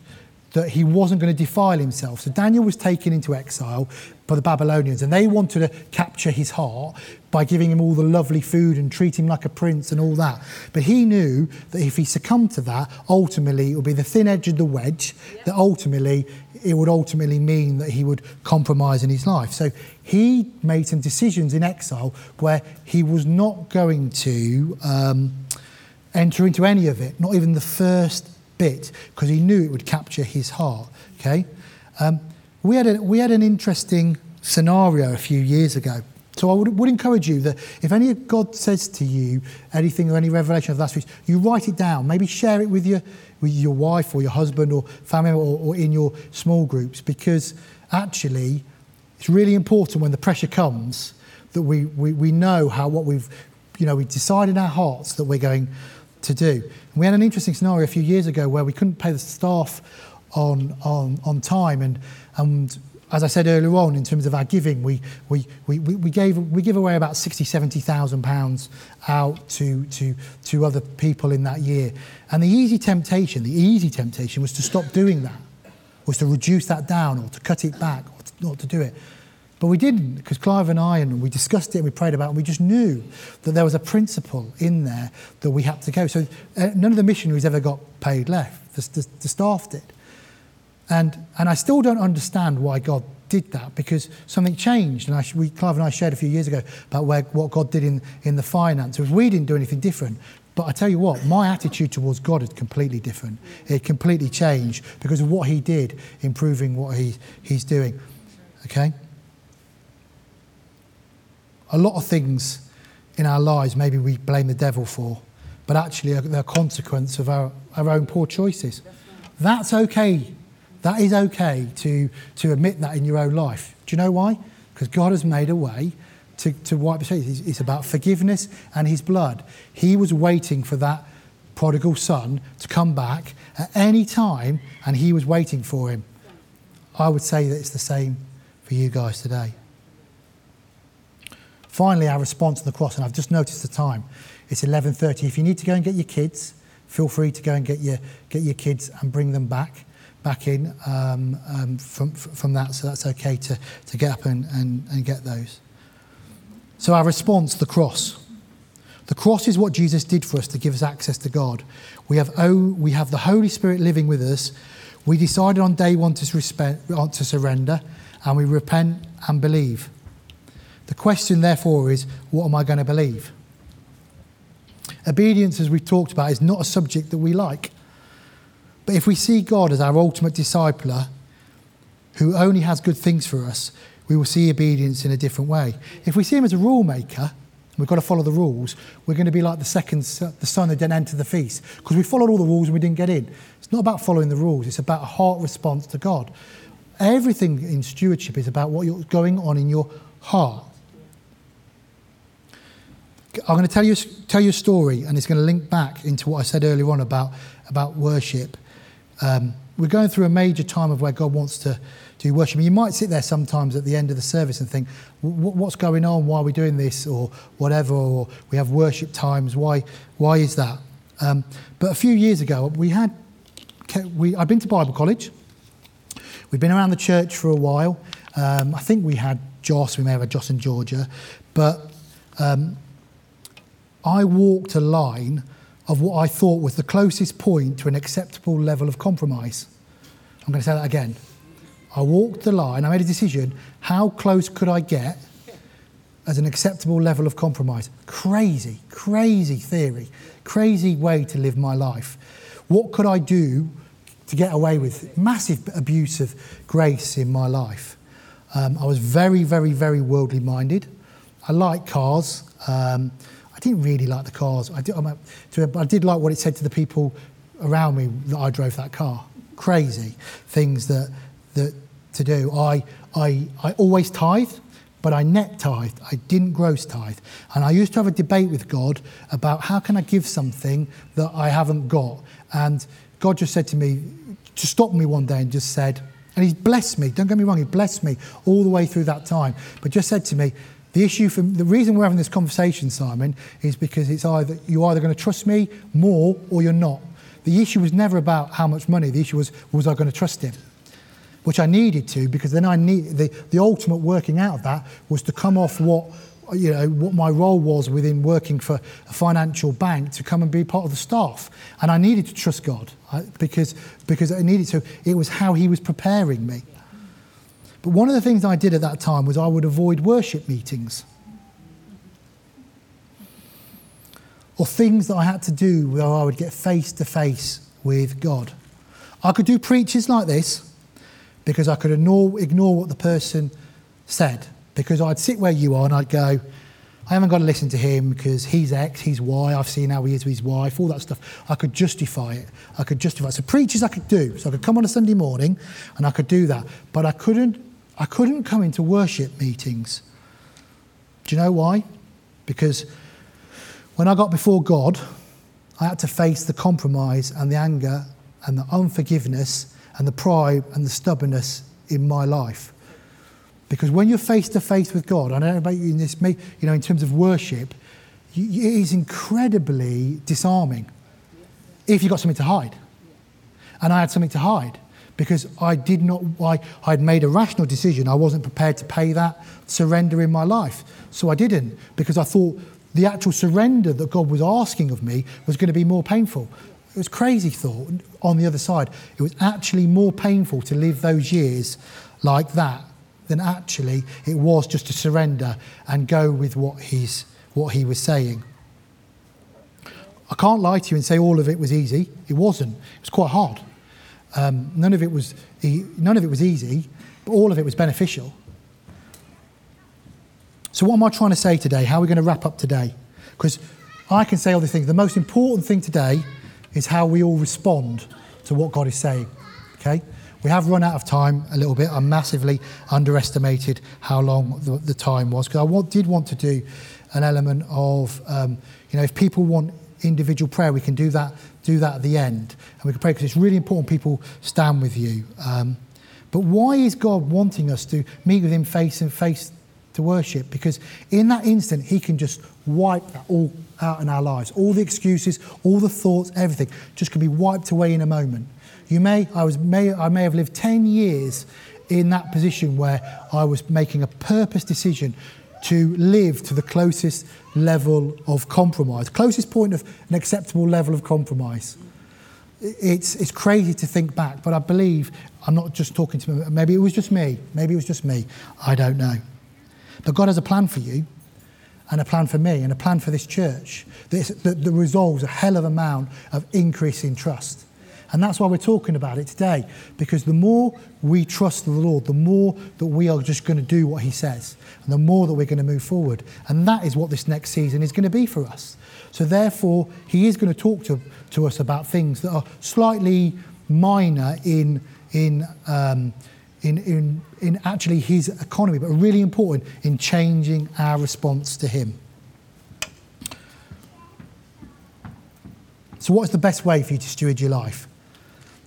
that he wasn't going to defile himself. So Daniel was taken into exile by the Babylonians, and they wanted to capture his heart by giving him all the lovely food and treat him like a prince and all that. But he knew that if he succumbed to that, ultimately it would be the thin edge of the wedge that ultimately it would ultimately mean that he would compromise in his life. So he made some decisions in exile where he was not going to um, enter into any of it, not even the first bit, because he knew it would capture his heart. Okay, um, we had a, we had an interesting scenario a few years ago. So I would, would encourage you that if any of God says to you anything or any revelation of that speech, you write it down. Maybe share it with your with your wife or your husband or family or, or in your small groups, because actually it's really important when the pressure comes that we, we, we know how what we've you know we decide in our hearts that we're going to do. We had an interesting scenario a few years ago where we couldn't pay the staff on, on, on time. And, and as I said earlier on, in terms of our giving, we, we, we, we, gave, we give away about 60, 70,000 pounds out to, to, to other people in that year. And the easy temptation, the easy temptation was to stop doing that, was to reduce that down or to cut it back or to, not to do it. But we didn't, because Clive and I, and we discussed it and we prayed about it, and we just knew that there was a principle in there that we had to go. So uh, none of the missionaries ever got paid left, the, the, the staff did. And, and I still don't understand why God did that, because something changed. And I, we, Clive and I shared a few years ago about where, what God did in, in the finances. We didn't do anything different. But I tell you what, my attitude towards God is completely different. It completely changed because of what He did, improving what he, He's doing. Okay? A lot of things in our lives maybe we blame the devil for, but actually they're a consequence of our, our own poor choices. That's okay. That is okay to, to admit that in your own life. Do you know why? Because God has made a way to, to wipe the. It's, it's about forgiveness and his blood. He was waiting for that prodigal son to come back at any time, and he was waiting for him. I would say that it's the same for you guys today. Finally, our response to the cross, and I've just noticed the time. It's 11.30. If you need to go and get your kids, feel free to go and get your, get your kids and bring them back back in um, um, from, from that, so that's okay to, to get up and, and, and get those. So, our response, the cross. The cross is what Jesus did for us to give us access to God. We have, oh, we have the Holy Spirit living with us. We decided on day one to, respect, to surrender, and we repent and believe. The question, therefore, is what am I going to believe? Obedience, as we've talked about, is not a subject that we like. But if we see God as our ultimate discipler, who only has good things for us, we will see obedience in a different way. If we see him as a rule maker, we've got to follow the rules, we're going to be like the second the son that didn't enter the feast because we followed all the rules and we didn't get in. It's not about following the rules, it's about a heart response to God. Everything in stewardship is about what's going on in your heart. I'm going to tell you, tell you a story, and it's going to link back into what I said earlier on about, about worship. Um, we're going through a major time of where God wants to do worship. And you might sit there sometimes at the end of the service and think, what's going on? Why are we doing this? Or whatever. Or we have worship times. Why, why is that? Um, but a few years ago, we had, we, I'd been to Bible college. We'd been around the church for a while. Um, I think we had Joss, we may have had Joss in Georgia. But um, I walked a line of what I thought was the closest point to an acceptable level of compromise. I'm going to say that again. I walked the line, I made a decision how close could I get as an acceptable level of compromise? Crazy, crazy theory, crazy way to live my life. What could I do to get away with massive abuse of grace in my life? Um, I was very, very, very worldly minded. I like cars. Um, I didn't really like the cars. I did, I did like what it said to the people around me that I drove that car. Crazy things that, that to do. I, I, I always tithe, but I net tithe. I didn't gross tithe. And I used to have a debate with God about how can I give something that I haven't got. And God just said to me, to stop me one day and just said, and He's blessed me, don't get me wrong, He blessed me all the way through that time, but just said to me, the issue the reason we're having this conversation, Simon, is because it's either you're either going to trust me more or you're not. the issue was never about how much money. The issue was, was I going to trust him? Which I needed to because then I need the, the ultimate working out of that was to come off what you know what my role was within working for a financial bank to come and be part of the staff and I needed to trust God because because I needed to it was how he was preparing me but one of the things I did at that time was I would avoid worship meetings or things that I had to do where I would get face to face with God. I could do preaches like this because I could ignore, ignore what the person said. Because I'd sit where you are and I'd go, I haven't got to listen to him because he's X, he's Y, I've seen how he is with his wife, all that stuff. I could justify it. I could justify it. So preaches I could do. So I could come on a Sunday morning and I could do that. But I couldn't, I couldn't come into worship meetings. Do you know why? Because when I got before God, I had to face the compromise and the anger and the unforgiveness and the pride and the stubbornness in my life. Because when you're face to face with God, I don't know about you in this, you know, in terms of worship, it is incredibly disarming if you've got something to hide. And I had something to hide because I did not, I, I'd made a rational decision. I wasn't prepared to pay that surrender in my life. So I didn't because I thought the actual surrender that God was asking of me was going to be more painful. It was crazy thought on the other side. It was actually more painful to live those years like that than actually it was just to surrender and go with what, he's, what he was saying. I can't lie to you and say all of it was easy. It wasn't. It was quite hard. Um, none, of it was, none of it was easy, but all of it was beneficial. So, what am I trying to say today? How are we going to wrap up today? Because I can say all these things. The most important thing today is how we all respond to what God is saying. Okay? We have run out of time a little bit. I massively underestimated how long the, the time was because I did want to do an element of, um, you know, if people want individual prayer, we can do that, do that at the end. And we can pray because it's really important people stand with you. Um, but why is God wanting us to meet with Him face and face to worship because in that instant, He can just wipe that all out in our lives. All the excuses, all the thoughts, everything just can be wiped away in a moment. You may, I, was, may, I may have lived 10 years in that position where I was making a purpose decision to live to the closest level of compromise, closest point of an acceptable level of compromise. It's, it's crazy to think back, but I believe I'm not just talking to me. Maybe it was just me. Maybe it was just me. I don't know. But God has a plan for you and a plan for me and a plan for this church that, that, that resolves a hell of a amount of increase in trust. And that's why we're talking about it today, because the more we trust the Lord, the more that we are just going to do what He says, and the more that we're going to move forward. And that is what this next season is going to be for us. So, therefore, He is going to talk to, to us about things that are slightly minor in, in um, in, in, in actually his economy, but really important in changing our response to him. So, what is the best way for you to steward your life?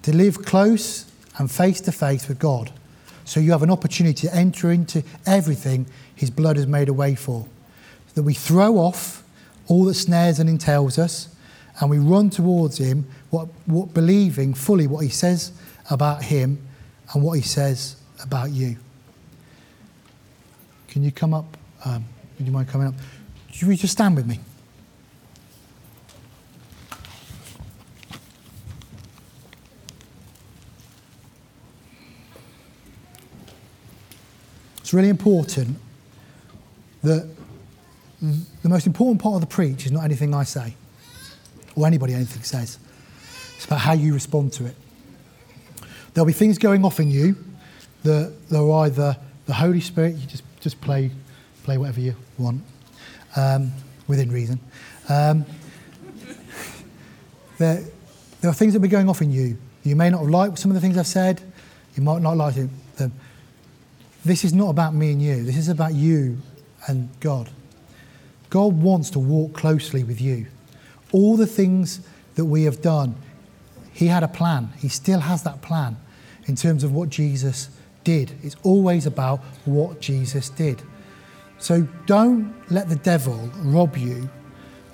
To live close and face to face with God. So you have an opportunity to enter into everything his blood has made a way for. That we throw off all that snares and entails us and we run towards him, what, what, believing fully what he says about him and what he says about you. Can you come up? Um, would you mind coming up? Should we just stand with me? It's really important that the most important part of the preach is not anything I say or anybody anything says. It's about how you respond to it. There'll be things going off in you that are either the Holy Spirit, you just, just play, play whatever you want um, within reason. Um, there, there are things that will be going off in you. You may not have liked some of the things I've said, you might not like them. This is not about me and you, this is about you and God. God wants to walk closely with you. All the things that we have done, he had a plan. He still has that plan in terms of what Jesus did. It's always about what Jesus did. So don't let the devil rob you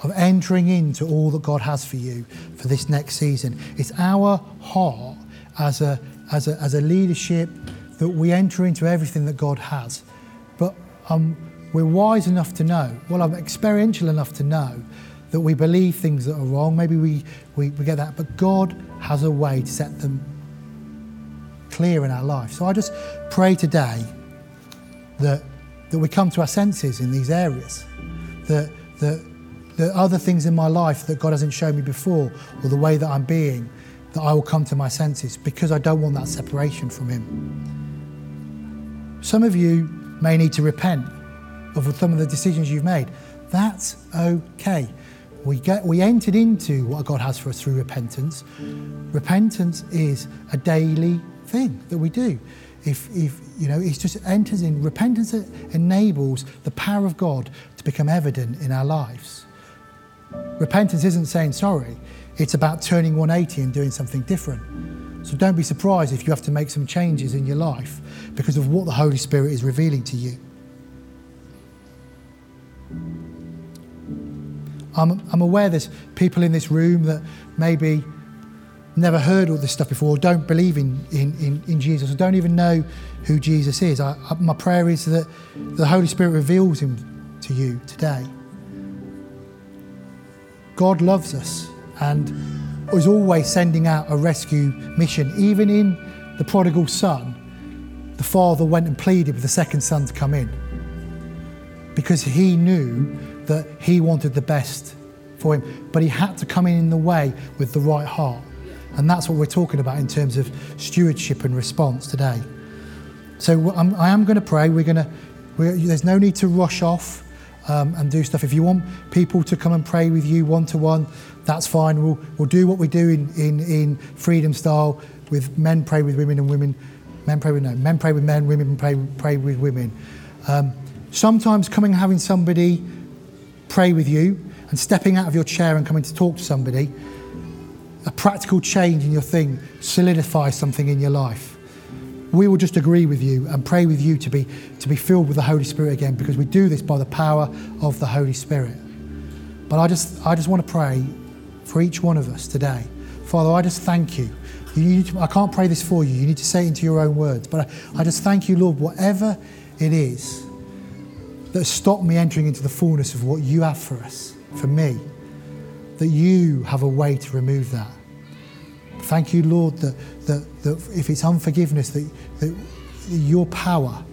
of entering into all that God has for you for this next season. It's our heart as a, as a, as a leadership that we enter into everything that God has. But um, we're wise enough to know, well, I'm experiential enough to know that we believe things that are wrong. Maybe we, we, we get that. But God has a way to set them clear in our life. So I just pray today that, that we come to our senses in these areas, that, that the other things in my life that God hasn't shown me before, or the way that I'm being, that I will come to my senses because I don't want that separation from Him. Some of you may need to repent of some of the decisions you've made. That's okay. We, get, we entered into what God has for us through repentance. Repentance is a daily thing that we do. If, if you know, it just enters in, repentance enables the power of God to become evident in our lives. Repentance isn't saying sorry, it's about turning 180 and doing something different. So don't be surprised if you have to make some changes in your life because of what the Holy Spirit is revealing to you. I'm, I'm aware there's people in this room that maybe never heard all this stuff before, or don't believe in, in, in, in Jesus, or don't even know who Jesus is. I, I, my prayer is that the Holy Spirit reveals him to you today. God loves us and is always sending out a rescue mission. Even in the prodigal son, the father went and pleaded with the second son to come in because he knew that he wanted the best for him, but he had to come in in the way with the right heart. And that's what we're talking about in terms of stewardship and response today. So I'm, I am going to pray. We're going to. there's no need to rush off um, and do stuff. If you want people to come and pray with you one to one, that's fine. We'll we'll do what we do in, in in freedom style with men pray with women and women men pray with no men pray with men, women pray pray with women. Um, sometimes coming and having somebody pray with you and stepping out of your chair and coming to talk to somebody a practical change in your thing solidifies something in your life. We will just agree with you and pray with you to be, to be filled with the Holy Spirit again because we do this by the power of the Holy Spirit. But I just, I just want to pray for each one of us today. Father, I just thank you. you to, I can't pray this for you. You need to say it into your own words. But I, I just thank you, Lord, whatever it is that stopped me entering into the fullness of what you have for us, for me, that you have a way to remove that. Thank you, Lord, that, that, that if it's unforgiveness, that, that your power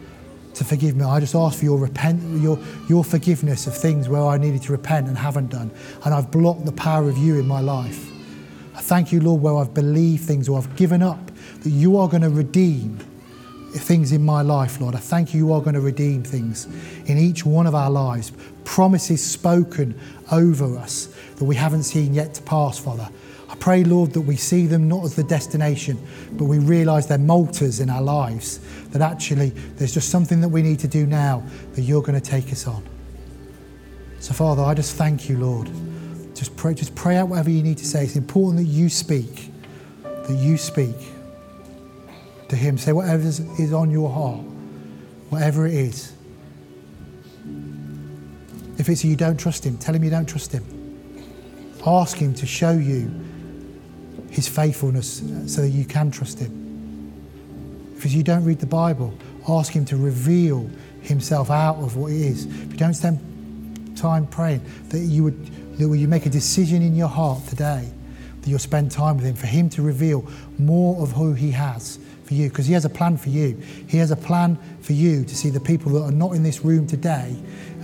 to forgive me. I just ask for your repent, your, your forgiveness of things where I needed to repent and haven't done. And I've blocked the power of you in my life. I thank you, Lord, where I've believed things or I've given up, that you are going to redeem things in my life, Lord. I thank you, you are going to redeem things in each one of our lives. Promises spoken over us that we haven't seen yet to pass, Father. Pray, Lord, that we see them not as the destination, but we realise they're motors in our lives. That actually there's just something that we need to do now that you're going to take us on. So, Father, I just thank you, Lord. Just pray, just pray out whatever you need to say. It's important that you speak, that you speak to Him. Say whatever is on your heart, whatever it is. If it's you don't trust Him, tell Him you don't trust Him. Ask Him to show you his faithfulness so that you can trust him. If you don't read the Bible, ask him to reveal himself out of what he is. If you don't spend time praying, that you would that you make a decision in your heart today that you'll spend time with him for him to reveal more of who he has for you because he has a plan for you. He has a plan for you to see the people that are not in this room today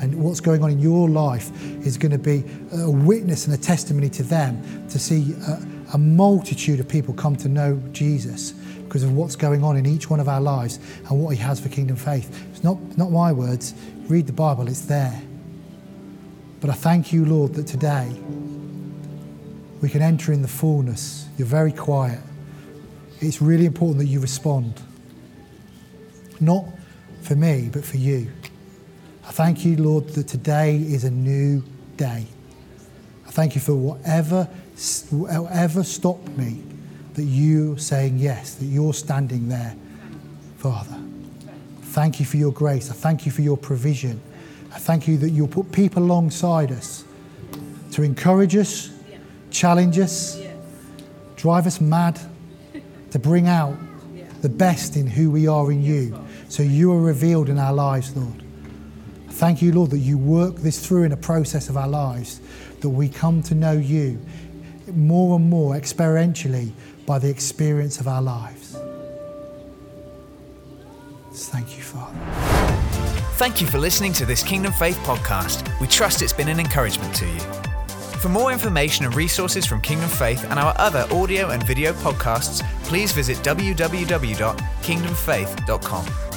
and what's going on in your life is going to be a witness and a testimony to them to see a, a multitude of people come to know Jesus because of what's going on in each one of our lives and what he has for kingdom faith. It's not, not my words. Read the Bible, it's there. But I thank you, Lord, that today we can enter in the fullness. You're very quiet. It's really important that you respond. Not for me, but for you. I thank you, Lord, that today is a new day. I thank you for whatever, whatever stopped me, that you saying yes, that you're standing there, Father. Thank you for your grace. I thank you for your provision. I thank you that you'll put people alongside us to encourage us, challenge us, drive us mad, to bring out the best in who we are in you. So you are revealed in our lives, Lord. Thank you, Lord, that you work this through in a process of our lives, that we come to know you more and more experientially by the experience of our lives. Thank you, Father. Thank you for listening to this Kingdom Faith podcast. We trust it's been an encouragement to you. For more information and resources from Kingdom Faith and our other audio and video podcasts, please visit www.kingdomfaith.com.